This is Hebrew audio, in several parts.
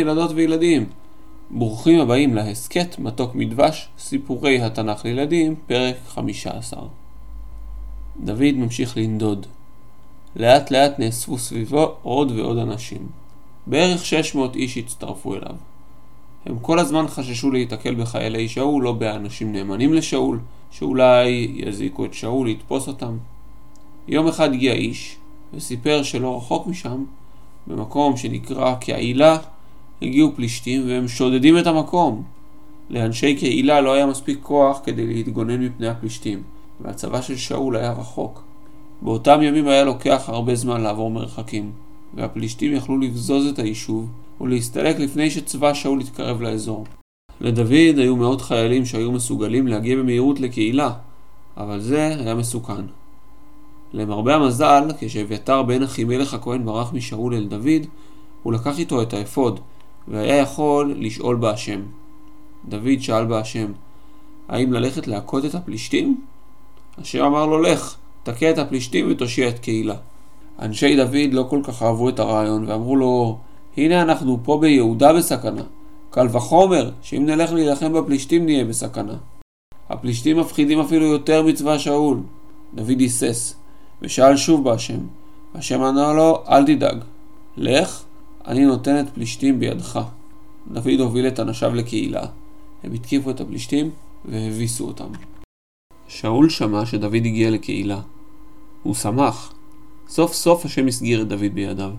ילדות וילדים, ברוכים הבאים להסכת מתוק מדבש, סיפורי התנ"ך לילדים, פרק 15. דוד ממשיך לנדוד. לאט לאט נאספו סביבו עוד ועוד אנשים. בערך 600 איש הצטרפו אליו. הם כל הזמן חששו להיתקל בחיילי שאול או באנשים נאמנים לשאול, שאולי יזיקו את שאול לתפוס אותם. יום אחד הגיע איש, וסיפר שלא רחוק משם, במקום שנקרא קהילה, הגיעו פלישתים והם שודדים את המקום. לאנשי קהילה לא היה מספיק כוח כדי להתגונן מפני הפלישתים, והצבא של שאול היה רחוק. באותם ימים היה לוקח הרבה זמן לעבור מרחקים, והפלישתים יכלו לבזוז את היישוב ולהסתלק לפני שצבא שאול יתקרב לאזור. לדוד היו מאות חיילים שהיו מסוגלים להגיע במהירות לקהילה, אבל זה היה מסוכן. למרבה המזל, כשאביתר בן אחימלך הכהן ברח משאול אל דוד, הוא לקח איתו את האפוד, והיה יכול לשאול בהשם. דוד שאל בהשם, האם ללכת להכות את הפלישתים? השם אמר לו, לך, תכה את הפלישתים ותושיע את קהילה. אנשי דוד לא כל כך אהבו את הרעיון, ואמרו לו, הנה אנחנו פה ביהודה בסכנה. קל וחומר, שאם נלך להילחם בפלישתים נהיה בסכנה. הפלישתים מפחידים אפילו יותר מצבא שאול. דוד היסס, ושאל שוב בהשם. השם ענה לו, אל תדאג, לך, אני נותן את פלישתים בידך. דוד הוביל את אנשיו לקהילה, הם התקיפו את הפלישתים והביסו אותם. שאול שמע שדוד הגיע לקהילה. הוא שמח. סוף סוף השם הסגיר את דוד בידיו.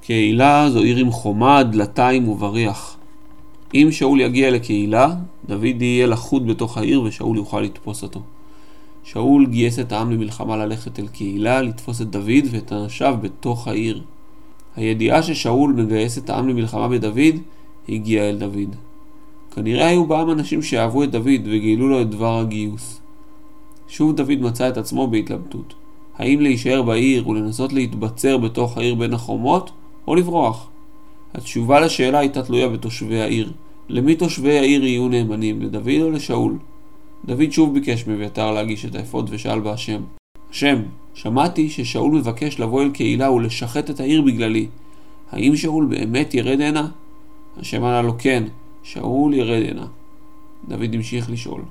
קהילה זו עיר עם חומה, דלתיים ובריח. אם שאול יגיע לקהילה, דוד יהיה לחוד בתוך העיר ושאול יוכל לתפוס אותו. שאול גייס את העם למלחמה ללכת אל קהילה, לתפוס את דוד ואת אנשיו בתוך העיר. הידיעה ששאול מגייס את העם למלחמה בדוד, הגיעה אל דוד. כנראה היו בעם אנשים שאהבו את דוד וגילו לו את דבר הגיוס. שוב דוד מצא את עצמו בהתלבטות. האם להישאר בעיר ולנסות להתבצר בתוך העיר בין החומות, או לברוח? התשובה לשאלה הייתה תלויה בתושבי העיר. למי תושבי העיר יהיו נאמנים, לדוד או לשאול? דוד שוב ביקש מאביתר להגיש את האפוד ושאל בהשם. השם, שמעתי ששאול מבקש לבוא אל קהילה ולשחט את העיר בגללי. האם שאול באמת ירד הנה? השם ענה לו כן, שאול ירד הנה. דוד המשיך לשאול,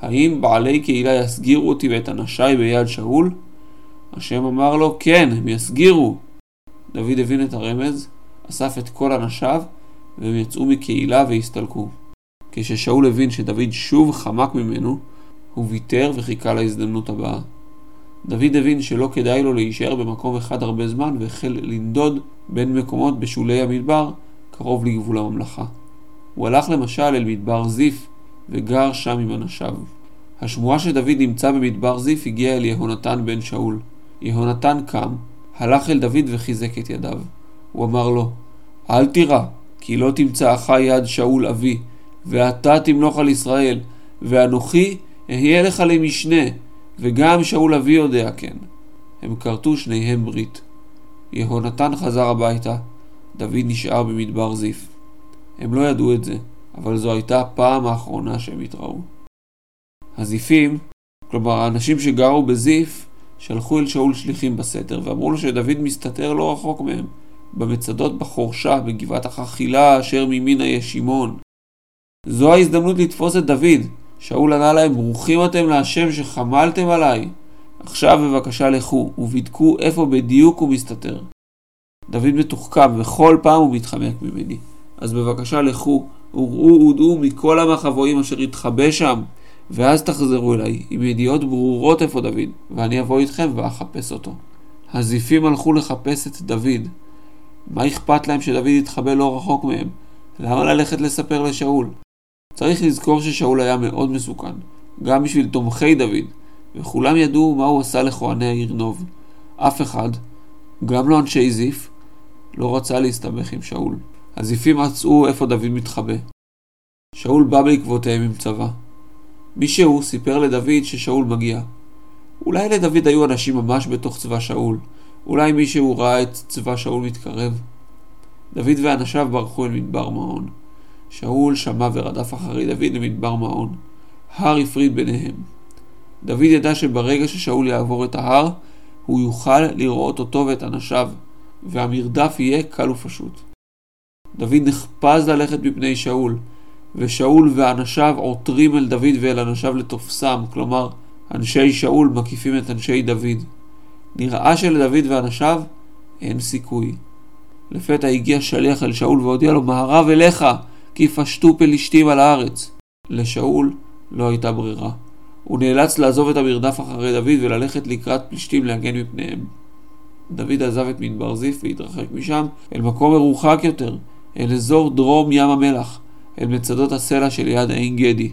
האם בעלי קהילה יסגירו אותי ואת אנשיי ביד שאול? השם אמר לו, כן, הם יסגירו. דוד הבין את הרמז, אסף את כל אנשיו, והם יצאו מקהילה והסתלקו. כששאול הבין שדוד שוב חמק ממנו, הוא ויתר וחיכה להזדמנות הבאה. דוד הבין שלא כדאי לו להישאר במקום אחד הרבה זמן והחל לנדוד בין מקומות בשולי המדבר, קרוב לגבול הממלכה. הוא הלך למשל אל מדבר זיף וגר שם עם אנשיו. השמועה שדוד נמצא במדבר זיף הגיעה אל יהונתן בן שאול. יהונתן קם, הלך אל דוד וחיזק את ידיו. הוא אמר לו, אל תירא, כי לא תמצא אחי יד שאול אבי, ואתה תמלוך על ישראל, ואנוכי אהיה לך למשנה, וגם שאול אבי יודע כן. הם כרתו שניהם ברית. יהונתן חזר הביתה, דוד נשאר במדבר זיף. הם לא ידעו את זה, אבל זו הייתה הפעם האחרונה שהם התראו. הזיפים, כלומר האנשים שגרו בזיף, שלחו אל שאול שליחים בסתר ואמרו לו שדוד מסתתר לא רחוק מהם, במצדות בחורשה, בגבעת החכילה אשר ממינה יש. זו ההזדמנות לתפוס את דוד. שאול ענה להם, ברוכים אתם להשם שחמלתם עליי. עכשיו בבקשה לכו, ובדקו איפה בדיוק הוא מסתתר. דוד מתוחכם, וכל פעם הוא מתחמק ממני. אז בבקשה לכו, וראו ודעו מכל המחבואים אשר יתחבא שם, ואז תחזרו אליי, עם ידיעות ברורות איפה דוד, ואני אבוא איתכם ואחפש אותו. הזיפים הלכו לחפש את דוד. מה אכפת להם שדוד יתחבא לא רחוק מהם? למה ללכת לספר לשאול? צריך לזכור ששאול היה מאוד מסוכן, גם בשביל תומכי דוד, וכולם ידעו מה הוא עשה לכהני העיר נוב. אף אחד, גם לא אנשי זיף, לא רצה להסתבך עם שאול. הזיפים מצאו איפה דוד מתחבא. שאול בא בעקבותיהם עם צבא. מישהו סיפר לדוד ששאול מגיע. אולי לדוד היו אנשים ממש בתוך צבא שאול. אולי מישהו ראה את צבא שאול מתקרב. דוד ואנשיו ברחו אל מדבר מעון. שאול שמע ורדף אחרי דוד למדבר מעון. הר הפריד ביניהם. דוד ידע שברגע ששאול יעבור את ההר, הוא יוכל לראות אותו ואת אנשיו, והמרדף יהיה קל ופשוט. דוד נחפז ללכת מפני שאול, ושאול ואנשיו עותרים אל דוד ואל אנשיו לתופסם, כלומר, אנשי שאול מקיפים את אנשי דוד. נראה שלדוד ואנשיו אין סיכוי. לפתע הגיע שליח אל שאול והודיע לו, מהרב אליך, כי פשטו פלישתים על הארץ. לשאול לא הייתה ברירה. הוא נאלץ לעזוב את המרדף אחרי דוד וללכת לקראת פלישתים להגן מפניהם. דוד עזב את מדבר זיף והתרחק משם אל מקום מרוחק יותר, אל אזור דרום ים המלח, אל מצדות הסלע שליד עין גדי.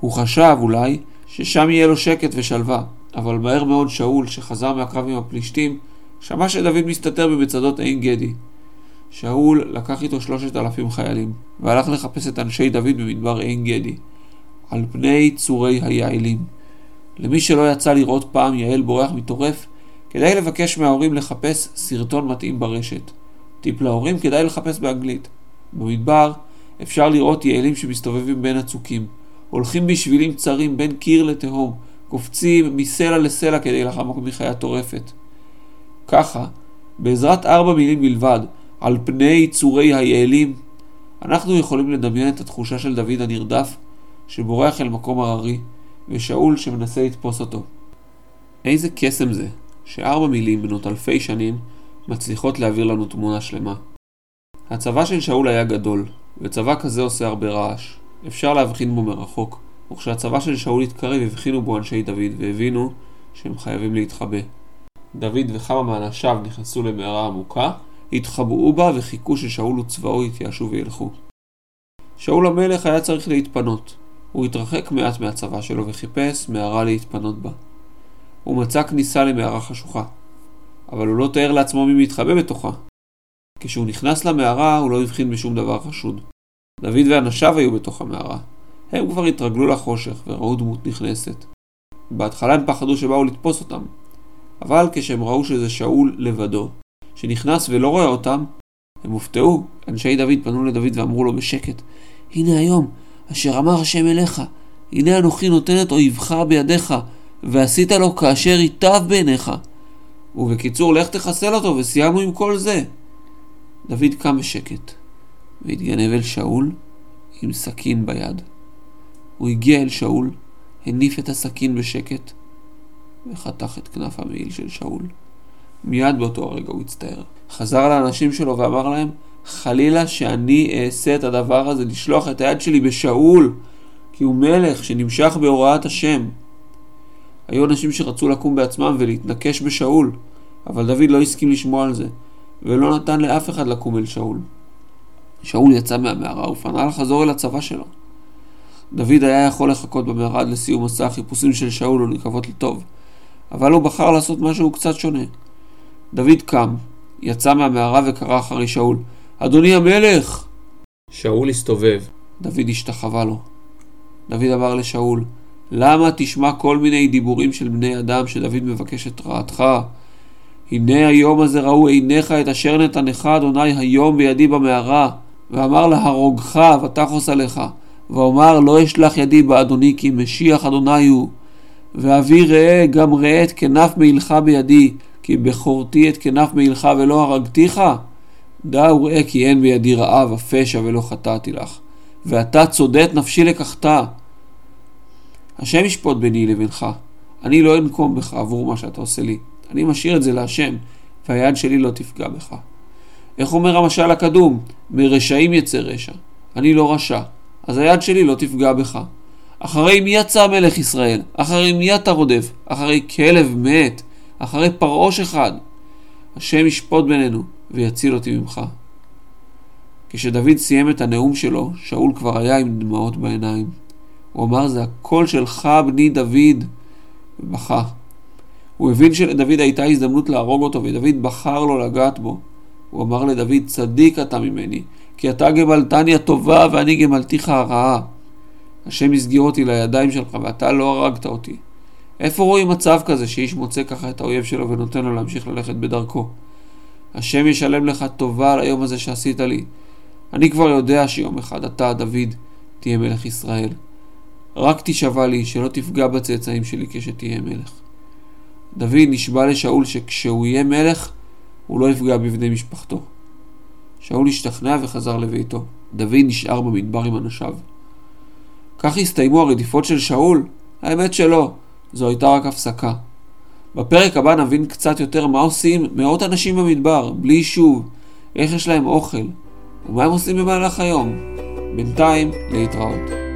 הוא חשב, אולי, ששם יהיה לו שקט ושלווה, אבל מהר מאוד שאול, שחזר מהקרב עם הפלישתים, שמע שדוד מסתתר במצדות עין גדי. שאול לקח איתו שלושת אלפים חיילים, והלך לחפש את אנשי דוד במדבר עין גדי, על פני צורי היעלים. למי שלא יצא לראות פעם יעל בורח מטורף, כדאי לבקש מההורים לחפש סרטון מתאים ברשת. טיפ להורים כדאי לחפש באנגלית. במדבר אפשר לראות יעלים שמסתובבים בין הצוקים, הולכים בשבילים צרים בין קיר לתהום, קופצים מסלע לסלע כדי לחמוק מחיה טורפת. ככה, בעזרת ארבע מילים בלבד, על פני צורי היעלים, אנחנו יכולים לדמיין את התחושה של דוד הנרדף, שבורח אל מקום הררי, ושאול שמנסה לתפוס אותו. איזה קסם זה, שארבע מילים בנות אלפי שנים מצליחות להעביר לנו תמונה שלמה. הצבא של שאול היה גדול, וצבא כזה עושה הרבה רעש. אפשר להבחין בו מרחוק, וכשהצבא של שאול התקרב הבחינו בו אנשי דוד והבינו שהם חייבים להתחבא. דוד וכמה מאנשיו נכנסו למערה עמוקה, התחבאו בה וחיכו ששאול וצבאו יתייאשו וילכו. שאול המלך היה צריך להתפנות. הוא התרחק מעט מהצבא שלו וחיפש מערה להתפנות בה. הוא מצא כניסה למערה חשוכה, אבל הוא לא תאר לעצמו מי מתחבא בתוכה. כשהוא נכנס למערה הוא לא הבחין בשום דבר חשוד. דוד ואנשיו היו בתוך המערה. הם כבר התרגלו לחושך וראו דמות נכנסת. בהתחלה הם פחדו שבאו לתפוס אותם, אבל כשהם ראו שזה שאול לבדו, שנכנס ולא רואה אותם, הם הופתעו. אנשי דוד פנו לדוד ואמרו לו בשקט, הנה היום, אשר אמר השם אליך, הנה אנוכי נותן את אויבך בידיך, ועשית לו כאשר ייטב בעיניך. ובקיצור, לך תחסל אותו, וסיימנו עם כל זה. דוד קם בשקט, והתגנב אל שאול עם סכין ביד. הוא הגיע אל שאול, הניף את הסכין בשקט, וחתך את כנף המעיל של שאול. מיד באותו הרגע הוא הצטער. חזר לאנשים שלו ואמר להם, חלילה שאני אעשה את הדבר הזה, לשלוח את היד שלי בשאול, כי הוא מלך שנמשך בהוראת השם. היו אנשים שרצו לקום בעצמם ולהתנקש בשאול, אבל דוד לא הסכים לשמוע על זה, ולא נתן לאף אחד לקום אל שאול. שאול יצא מהמערה ופנה לחזור אל הצבא שלו. דוד היה יכול לחכות במערה עד לסיום מסע החיפושים של שאול ולקוות לטוב, אבל הוא בחר לעשות משהו קצת שונה. דוד קם, יצא מהמערה וקרא אחרי שאול, אדוני המלך! שאול הסתובב, דוד השתחווה לו. דוד אמר לשאול, למה תשמע כל מיני דיבורים של בני אדם שדוד מבקש את רעתך? הנה היום הזה ראו עיניך את אשר נתנך אדוני היום בידי במערה, ואמר להרוגך ותחוס עליך, ואומר לא אשלח ידי באדוני כי משיח אדוני הוא. ואבי ראה גם ראה את כנף מעילך בידי, כי בכורתי את כנף מעילך ולא הרגתיך? דע וראה כי אין בידי רעב הפשע ולא חטאתי לך, ואתה צודת נפשי לקחתה. השם ישפוט ביני לבינך, אני לא אנקום בך עבור מה שאתה עושה לי, אני משאיר את זה להשם, והיד שלי לא תפגע בך. איך אומר המשל הקדום? מרשעים יצא רשע. אני לא רשע, אז היד שלי לא תפגע בך. אחרי מי יצא מלך ישראל? אחרי מי אתה רודף? אחרי כלב מת? אחרי פרעוש אחד? השם ישפוט בינינו ויציל אותי ממך. כשדוד סיים את הנאום שלו, שאול כבר היה עם דמעות בעיניים. הוא אמר, זה הקול שלך, בני דוד, ובכה. הוא הבין שלדוד הייתה הזדמנות להרוג אותו, ודוד בחר לו לגעת בו. הוא אמר לדוד, צדיק אתה ממני, כי אתה גמלתני הטובה ואני גמלתיך הרעה. השם הסגיר אותי לידיים שלך ואתה לא הרגת אותי. איפה רואים מצב כזה שאיש מוצא ככה את האויב שלו ונותן לו להמשיך ללכת בדרכו? השם ישלם לך טובה על היום הזה שעשית לי. אני כבר יודע שיום אחד אתה, דוד, תהיה מלך ישראל. רק תשבע לי שלא תפגע בצאצאים שלי כשתהיה מלך. דוד נשבע לשאול שכשהוא יהיה מלך, הוא לא יפגע בבני משפחתו. שאול השתכנע וחזר לביתו. דוד נשאר במדבר עם אנשיו. כך הסתיימו הרדיפות של שאול? האמת שלא, זו הייתה רק הפסקה. בפרק הבא נבין קצת יותר מה עושים מאות אנשים במדבר, בלי יישוב, איך יש להם אוכל, ומה הם עושים במהלך היום. בינתיים, להתראות.